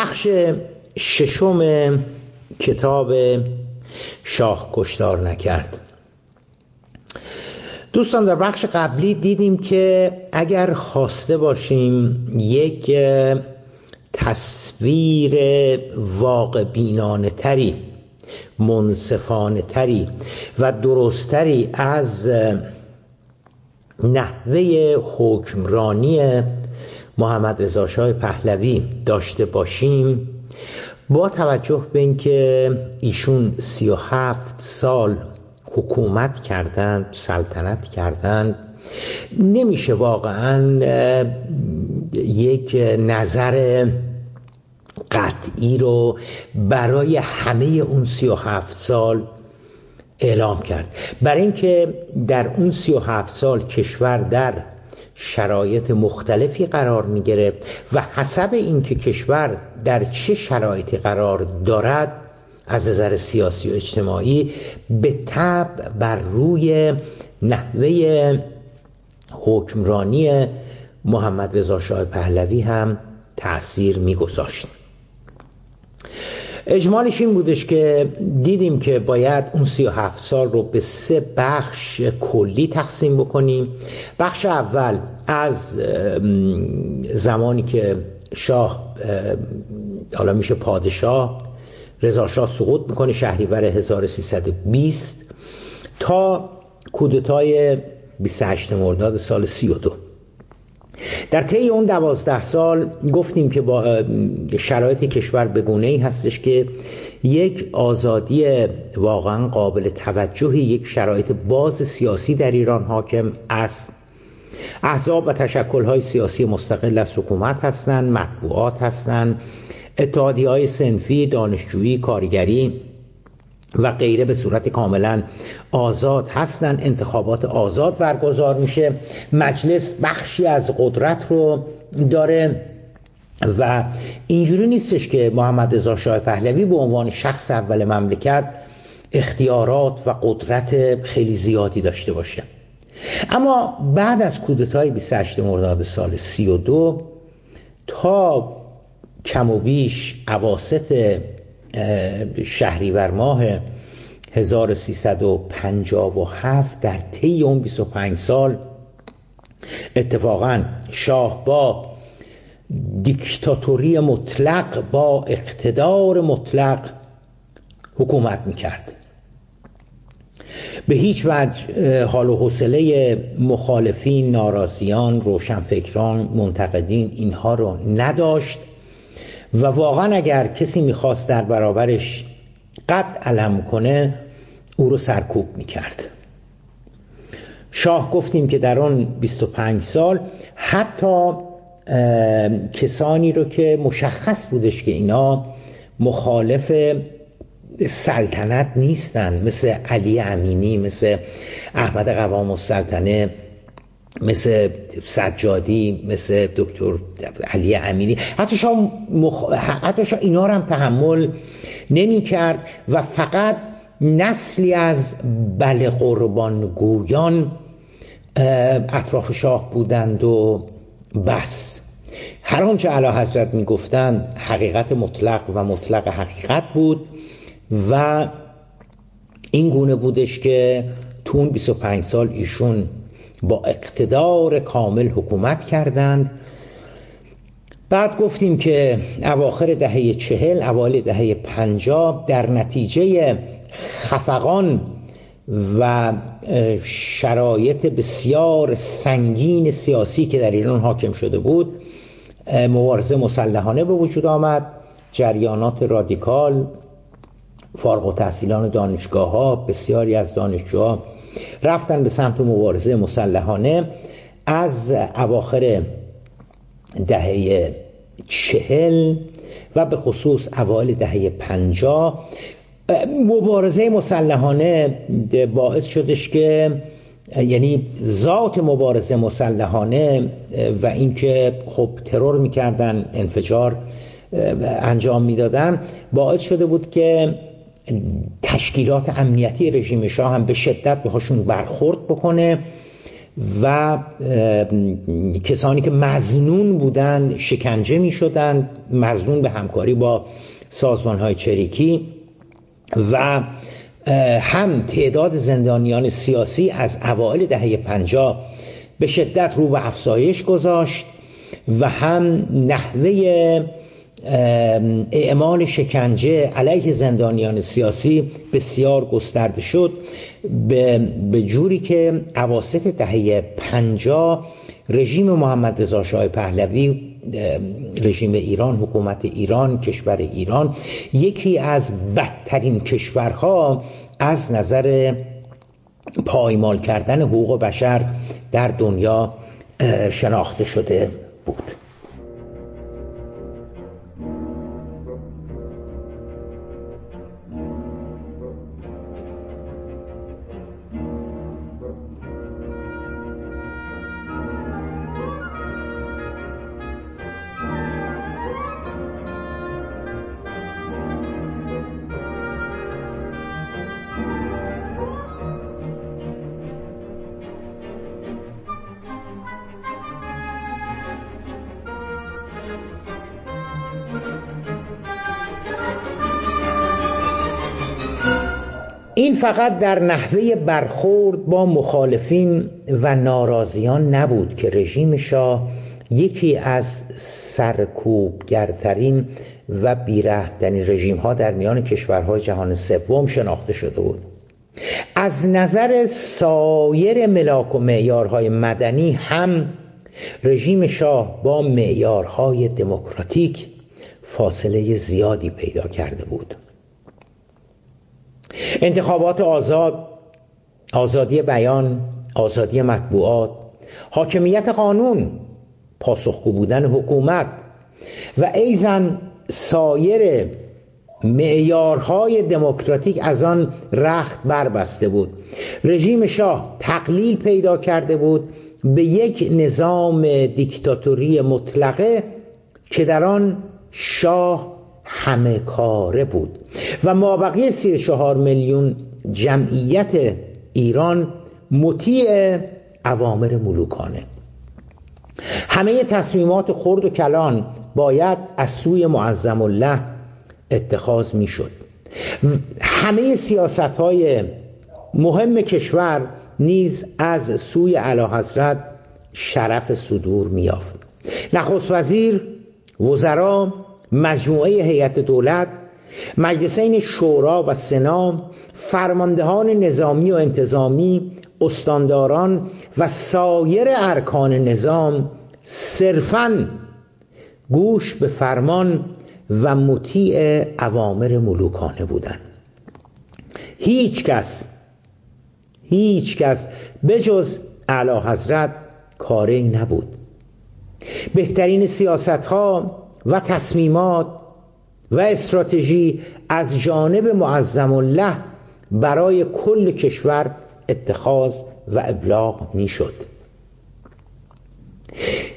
بخش ششم کتاب شاه کشتار نکرد. دوستان در بخش قبلی دیدیم که اگر خواسته باشیم یک تصویر واقع بینانه تری منصفانه تری و درستری از نحوه حکمرانی محمد رضا شاه پهلوی داشته باشیم. با توجه به اینکه ایشون سی و هفت سال حکومت کردند سلطنت کردند نمیشه واقعا یک نظر قطعی رو برای همه اون سی و هفت سال اعلام کرد. برای اینکه در اون سی و هفت سال کشور در شرایط مختلفی قرار می گرفت و حسب اینکه کشور در چه شرایطی قرار دارد از نظر سیاسی و اجتماعی به طب بر روی نحوه حکمرانی محمد رضا شاه پهلوی هم تأثیر میگذاشت. اجمالش این بودش که دیدیم که باید اون سی و هفت سال رو به سه بخش کلی تقسیم بکنیم. بخش اول از زمانی که شاه حالا میشه پادشاه رضا شاه سقوط می‌کنه شهریور 1320 تا کودتای 28 مرداد سال 32 در طی اون دوازده سال گفتیم که با شرایط کشور به گونه ای هستش که یک آزادی واقعا قابل توجهی یک شرایط باز سیاسی در ایران حاکم است احزاب و تشکلهای سیاسی مستقل از حکومت هستند مطبوعات هستند اتحادی های سنفی دانشجویی کارگری. و غیره به صورت کاملا آزاد هستن. انتخابات آزاد برگزار میشه. مجلس بخشی از قدرت رو داره و اینجوری نیستش که محمد رضا شاه پهلوی به عنوان شخص اول مملکت اختیارات و قدرت خیلی زیادی داشته باشه. اما بعد از کودتای 28 مرداد سال 32 تا کم و بیش عواست شهریور ماه 1357 در طی اون 25 سال اتفاقا شاه با دیکتاتوری مطلق با اقتدار مطلق حکومت می‌کرد. به هیچ وجه حال و حوصله مخالفین ناراضیان روشنفکران منتقدین اینها رو نداشت. و واقعا اگر کسی می‌خواست در برابرش قد علم کنه او رو سرکوب می‌کرد. شاه گفتیم که در آن 25 سال حتی کسانی رو که مشخص بودش که اینا مخالف سلطنت نیستن مثل علی امینی مثل احمد قوام السلطنه مثل سجادی مثل دکتر علی امینی. حتی شما, مخ... حتی شما اینا رو هم تحمل نمی کرد و فقط نسلی از بل قربان گویان اطراف شاه بودند و بس. هر آنچه علا حضرت می گفتند حقیقت مطلق و مطلق حقیقت بود و این گونه بودش که تو اون 25 سال ایشون با اقتدار کامل حکومت کردند. بعد گفتیم که اواخر دهه چهل اوایل دهه پنجاب در نتیجه خفقان و شرایط بسیار سنگین سیاسی که در ایران حاکم شده بود مبارزه مسلحانه به وجود آمد جریانات رادیکال فارغ و تحصیلان دانشگاه ها بسیاری از دانشجوها رفتن به سمت مبارزه مسلحانه از اواخر دهه چهل و به خصوص اوایل دهه پنجاه مبارزه مسلحانه باعث شدش که یعنی ذات مبارزه مسلحانه و اینکه خب ترور می‌کردن انفجار انجام می‌دادن باعث شده بود که تشکیلات امنیتی رژیم شاه هم به شدت بهاشون برخورد بکنه و کسانی که مزنون بودند شکنجه می شدند مزنون به همکاری با سازمان های چریکی و هم تعداد زندانیان سیاسی از اوایل دهه پنجاه به شدت رو به افزایش گذاشت و هم نحوه اعمال شکنجه علیه زندانیان سیاسی بسیار گسترده شد. به جوری که عواست دهه پنجاه رژیم محمد رضا شاه پهلوی رژیم ایران حکومت ایران کشور ایران یکی از بدترین کشورها از نظر پایمال کردن حقوق بشر در دنیا شناخته شده بود. این فقط در نحوه برخورد با مخالفین و ناراضیان نبود که رژیم شاه یکی از سرکوبگرترین و بیرحمترین رژیم ها در میان کشورهای جهان سوم شناخته شده بود. از نظر سایر ملاک و معیارهای مدنی هم رژیم شاه با معیارهای دموکراتیک فاصله زیادی پیدا کرده بود. انتخابات آزاد آزادی بیان آزادی مطبوعات حاکمیت قانون پاسخگو بودن حکومت و ایزن سایر معیارهای دموکراتیک از آن رخت بربسته بود. رژیم شاه تقلیل پیدا کرده بود به یک نظام دیکتاتوری مطلقه که در آن شاه همه کاره بود. و مابقی سی چهار میلیون جمعیت ایران مطیع عوامر ملوکانه. همه تصمیمات خرد و کلان باید از سوی معظم الله اتخاذ می شد همه سیاست های مهم کشور نیز از سوی علا حضرت شرف صدور میافت نخست وزیر وزرا مجموعه هیئت دولت مجلسین شورا و سنا فرماندهان نظامی و انتظامی استانداران و سایر ارکان نظام صرفا گوش به فرمان و مطیع اوامر ملوکانه بودند. هیچ کس هیچ کس بجز اعلی حضرت کاری نبود. بهترین سیاست ها و تصمیمات و استراتژی از جانب معظم الله برای کل کشور اتخاذ و ابلاغ می شد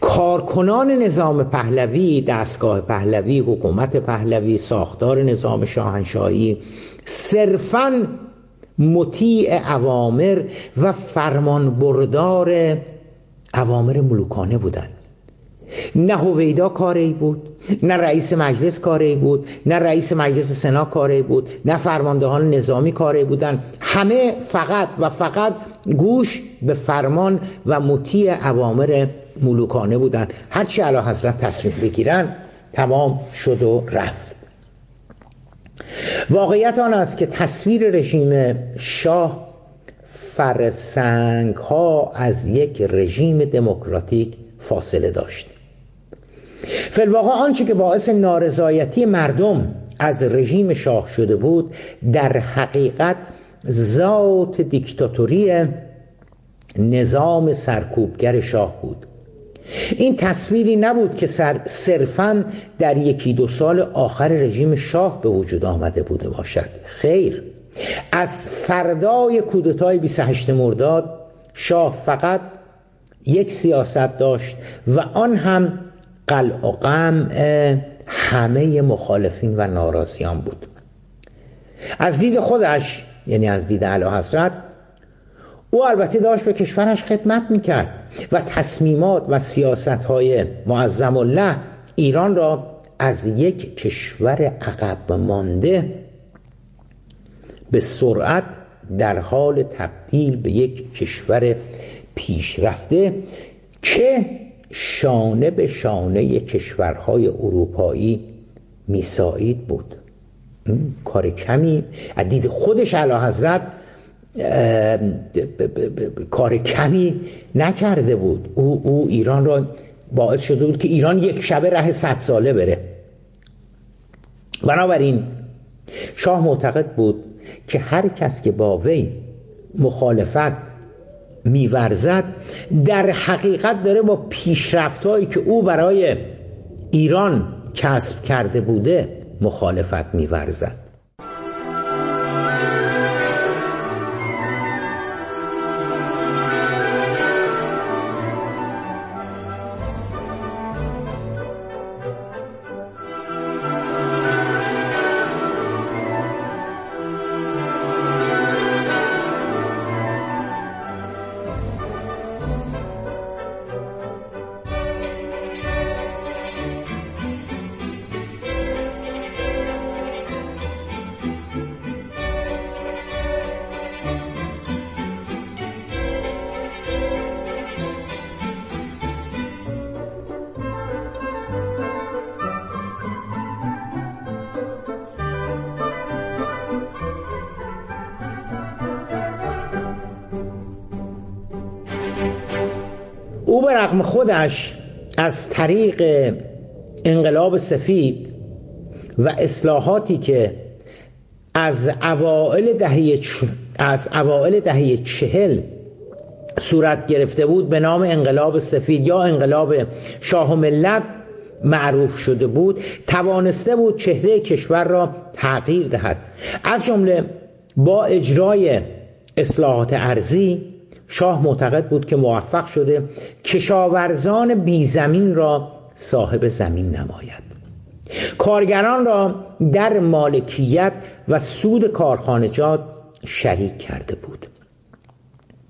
کارکنان نظام پهلوی دستگاه پهلوی حکومت پهلوی ساختار نظام شاهنشاهی صرفا مطیع اوامر و فرمان بردار اوامر ملوکانه بودند. نه هویدا کاری بود نه رئیس مجلس کاری بود نه رئیس مجلس سنا کاری بود نه فرماندهان نظامی کاری بودن. همه فقط و فقط گوش به فرمان و مطیع اوامر ملوکانه بودن. هرچی علا حضرت تصمیم بگیرن تمام شد و رفت. واقعیت آن است که تصویر رژیم شاه فرسنگ ها از یک رژیم دموکراتیک فاصله داشت. فلواقع آنچه که باعث نارضایتی مردم از رژیم شاه شده بود در حقیقت ذات دیکتاتوری نظام سرکوبگر شاه بود. این تصویری نبود که صرفا در یکی دو سال آخر رژیم شاه به وجود آمده بوده باشد. خیر. از فردای کودتای 28 مرداد شاه فقط یک سیاست داشت و آن هم قلع و قمع همه مخالفین و ناراضیان بود. از دید خودش یعنی از دید علا حضرت او البته داشت به کشورش خدمت می‌کرد و تصمیمات و سیاست های معظم الله ایران را از یک کشور عقب مانده به سرعت در حال تبدیل به یک کشور پیشرفته که شانه به شانه کشورهای اروپایی میسایید بود. کار کمی. از دید خودش علا حضرت کار کمی نکرده بود. او, او ایران را باعث شده بود که ایران یک شبه ره صد ساله بره. بنابراین شاه معتقد بود که هر کس که با وی مخالفت میورزد در حقیقت داره با پیشرفتهایی که او برای ایران کسب کرده بوده مخالفت میورزد. رغم خودش از طریق انقلاب سفید و اصلاحاتی که از اوائل دهه از اوائل دهه چهل صورت گرفته بود به نام انقلاب سفید یا انقلاب شاه و ملت معروف شده بود توانسته بود چهره کشور را تغییر دهد. از جمله با اجرای اصلاحات ارزی شاه معتقد بود که موفق شده کشاورزان بی زمین را صاحب زمین نماید. کارگران را در مالکیت و سود کارخانجات شریک کرده بود.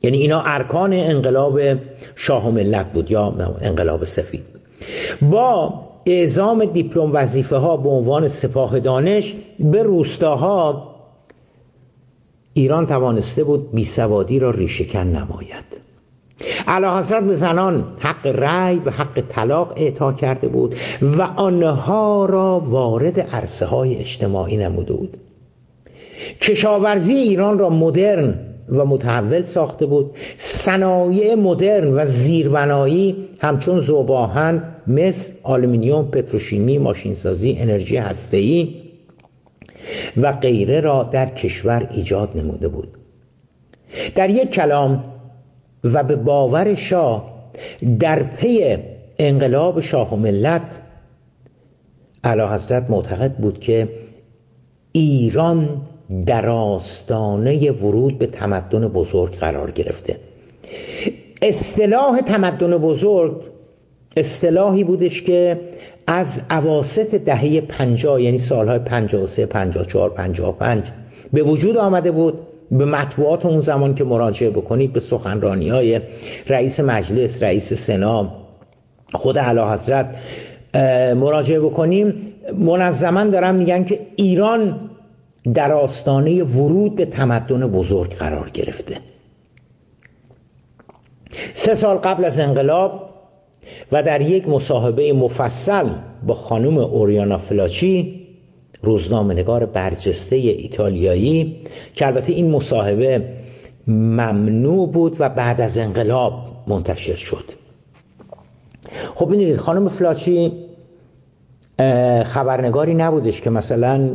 یعنی اینا ارکان انقلاب شاه و ملت بود یا انقلاب سفید. با اعزام دیپلم وظیفه ها به عنوان سپاه دانش به روستاها ایران توانسته بود بیسوادی را ریشهکن نماید. اعلیحضرت به زنان حق رأی و حق طلاق اعطا کرده بود و آنها را وارد عرصه های اجتماعی نموده بود. کشاورزی ایران را مدرن و متحول ساخته بود. صنایع مدرن و زیربنایی همچون ذوب‌آهن مس آلومینیوم پتروشیمی ماشینسازی انرژی هسته‌ای و غیره را در کشور ایجاد نموده بود. در یک کلام و به باور شاه در پی انقلاب شاه و ملت علا حضرت معتقد بود که ایران در آستانه ورود به تمدن بزرگ قرار گرفته. اصطلاح تمدن بزرگ اصطلاحی بودش که از عواست دهه پنجاه یعنی سالهای پنجاه و سه پنجاه چهار پنجاه پنج به وجود آمده بود به مطبوعات اون زمان که مراجعه بکنید به سخنرانی های رئیس مجلس رئیس سنا خود علا حضرت مراجعه بکنیم. منظما دارن میگن که ایران در آستانه ورود به تمدن بزرگ قرار گرفته. سه سال قبل از انقلاب و در یک مصاحبه مفصل با خانم اوریانا فلاچی روزنامه نگار برجسته ایتالیایی که البته این مصاحبه ممنوع بود و بعد از انقلاب منتشر شد. خب ببینید خانم فلاچی خبرنگاری نبودش که مثلا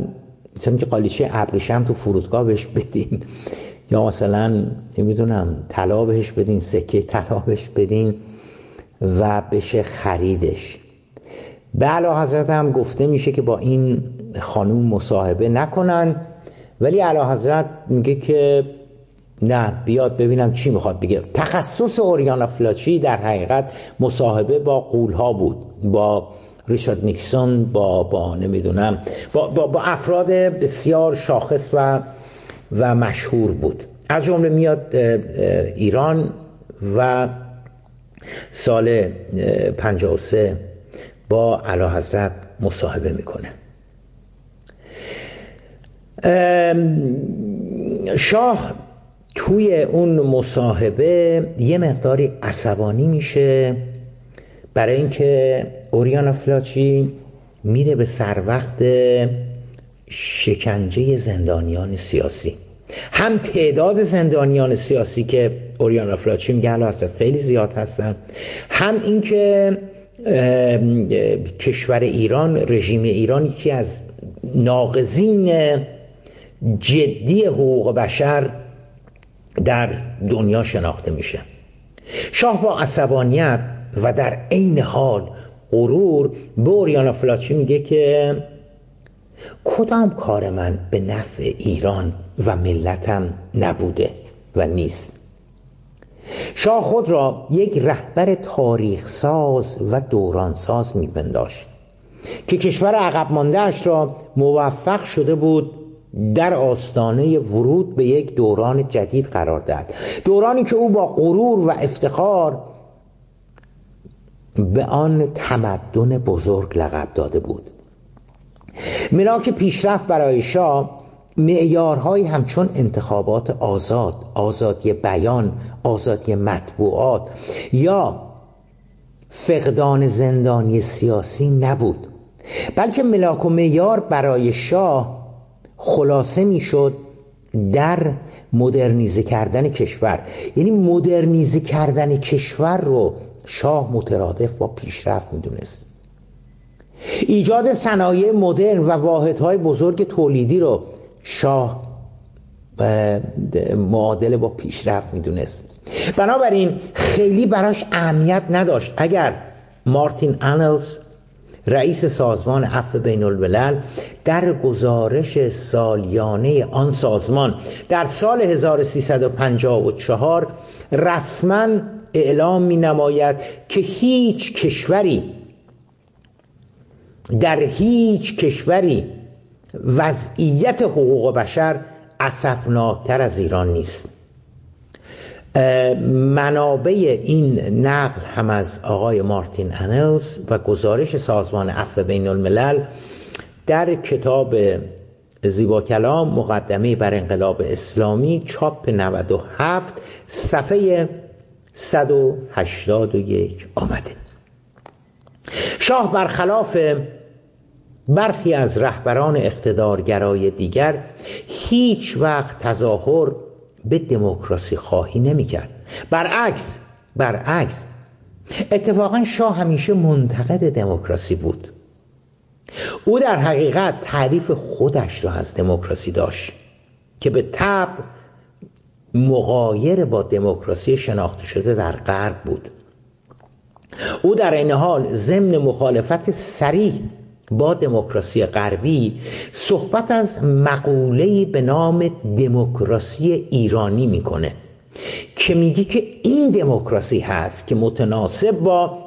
مثلا که قالیچه ابریشم تو فرودگاه بهش بدین یا مثلا نمی‌دونم طلا بهش بدین سکه طلا بهش بدین. و بشه خریدش. به علا حضرت هم گفته میشه که با این خانوم مصاحبه نکنن ولی علا حضرت میگه که نه بیاد ببینم چی می‌خواد بگه. تخصص اوریانا فلاچی در حقیقت مصاحبه با قولها بود با ریشارد نیکسون با با نمی‌دونم با, با, با افراد بسیار شاخص و و مشهور بود. از جمله میاد ایران و سال 53 با علا حضرت مصاحبه می‌کنه. شاه توی اون مصاحبه یه مقداری عصبانی میشه برای اینکه اوریانا فلاچی میره به سر وقت شکنجه زندانیان سیاسی. هم تعداد زندانیان سیاسی که اوریانا فلاچی میگن هستن خیلی زیاد هستن هم اینکه کشور ایران رژیم ایران یکی از ناقضین جدی حقوق بشر در دنیا شناخته میشه. شاه با عصبانیت و در عین حال غرور به اوریانا فلاچی میگه که کدام کار من به نفع ایران و ملتم نبوده و نیست؟ شاه خود را یک رهبر تاریخ ساز و دوران ساز میپنداشت که کشور عقب ماندهش را موفق شده بود در آستانه ورود به یک دوران جدید قرار داد دورانی که او با غرور و افتخار به آن تمدن بزرگ لقب داده بود. ملاک پیشرفت برای شاه معیارهایی همچون انتخابات آزاد آزادی بیان آزادی مطبوعات یا فقدان زندانی سیاسی نبود. بلکه ملاک و معیار برای شاه خلاصه می‌شد در مدرنیزه کردن کشور. یعنی مدرنیزه کردن کشور رو شاه مترادف با پیشرفت می‌دونست. ایجاد صنایع مدرن و واحدهای بزرگ تولیدی رو شاه معادله با پیشرفت می‌دونست. بنابراین خیلی براش اهمیت نداشت. اگر مارتین انلز رئیس سازمان عفو بین الملل در گزارش سالیانه آن سازمان در سال 1354 رسما اعلام می نماید که هیچ کشوری در هیچ کشوری وضعیت حقوق بشر اسفناکتر از ایران نیست. منابع این نقل هم از آقای مارتین انلز و گزارش سازمان عفو بین الملل در کتاب زیبا کلام مقدمه بر انقلاب اسلامی چاپ 97 صفحه 181 آمده. شاه برخلاف برخی از رهبران اقتدارگرای دیگر هیچ وقت تظاهر به دموکراسی خواهی نمی‌کرد. برعکس برعکس. اتفاقا شاه همیشه منتقد دموکراسی بود. او در حقیقت تعریف خودش را از دموکراسی داشت که به طب مغایر با دموکراسی شناخته شده در غرب بود. او در این حال ضمن مخالفت سریح با دموکراسی غربی صحبت از مقوله‌ای به نام دموکراسی ایرانی می‌کنه که میگه که این دموکراسی هست که متناسب با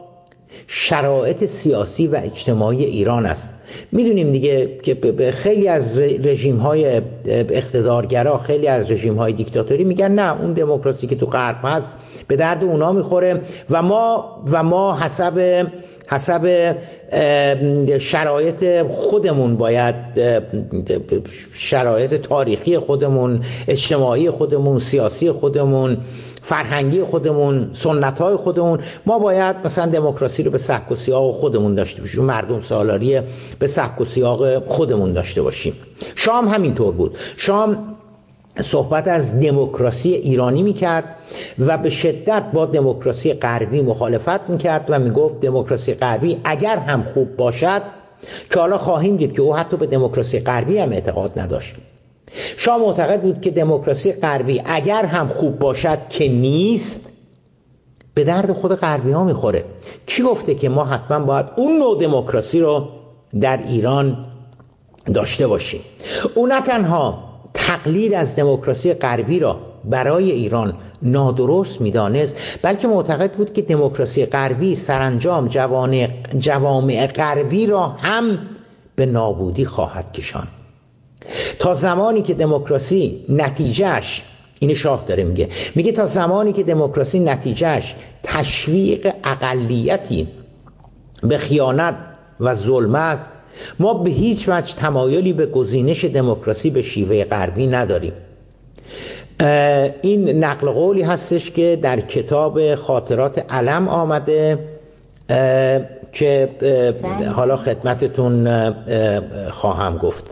شرایط سیاسی و اجتماعی ایران است. می‌دونیم دیگه که خیلی از رژیم های اقتدارگرا خیلی از رژیم های دیکتاتوری میگن نه اون دموکراسی که تو غرب هست به درد اونا می‌خوره و ما و ما حسب حسب شرایط خودمون باید شرایط تاریخی خودمون اجتماعی خودمون سیاسی خودمون فرهنگی خودمون سنت های خودمون ما باید مثلا دموکراسی رو به سبک و سیاق خودمون داشته باشیم مردم سالاری به سبک و سیاق خودمون داشته باشیم. شام همینطور بود. شام صحبت از دموکراسی ایرانی می‌کرد و به شدت با دموکراسی غربی مخالفت می‌کرد و می‌گفت دموکراسی غربی اگر هم خوب باشد که حالا خواهیم دید که او حتی به دموکراسی غربی هم اعتقاد نداشت. شاه معتقد بود که دموکراسی غربی اگر هم خوب باشد که نیست به درد خود غربی ها می‌خوره. کی گفته که ما حتما باید اون نوع دموکراسی رو در ایران داشته باشیم؟ او نه تنها تقلید از دموکراسی غربی را برای ایران نادرست می‌دانست بلکه معتقد بود که دموکراسی غربی سرانجام جوامع غربی را هم به نابودی خواهد کشان تا زمانی که دموکراسی نتیجهش این شاه داره میگه میگه تا زمانی که دموکراسی نتیجهش تشویق اقلیتی به خیانت و ظلم است ما به هیچ وجه تمایلی به گزینش دموکراسی به شیوه غربی نداریم. این نقل قولی هستش که در کتاب خاطرات علم آمده که حالا خدمتتون خواهم گفت.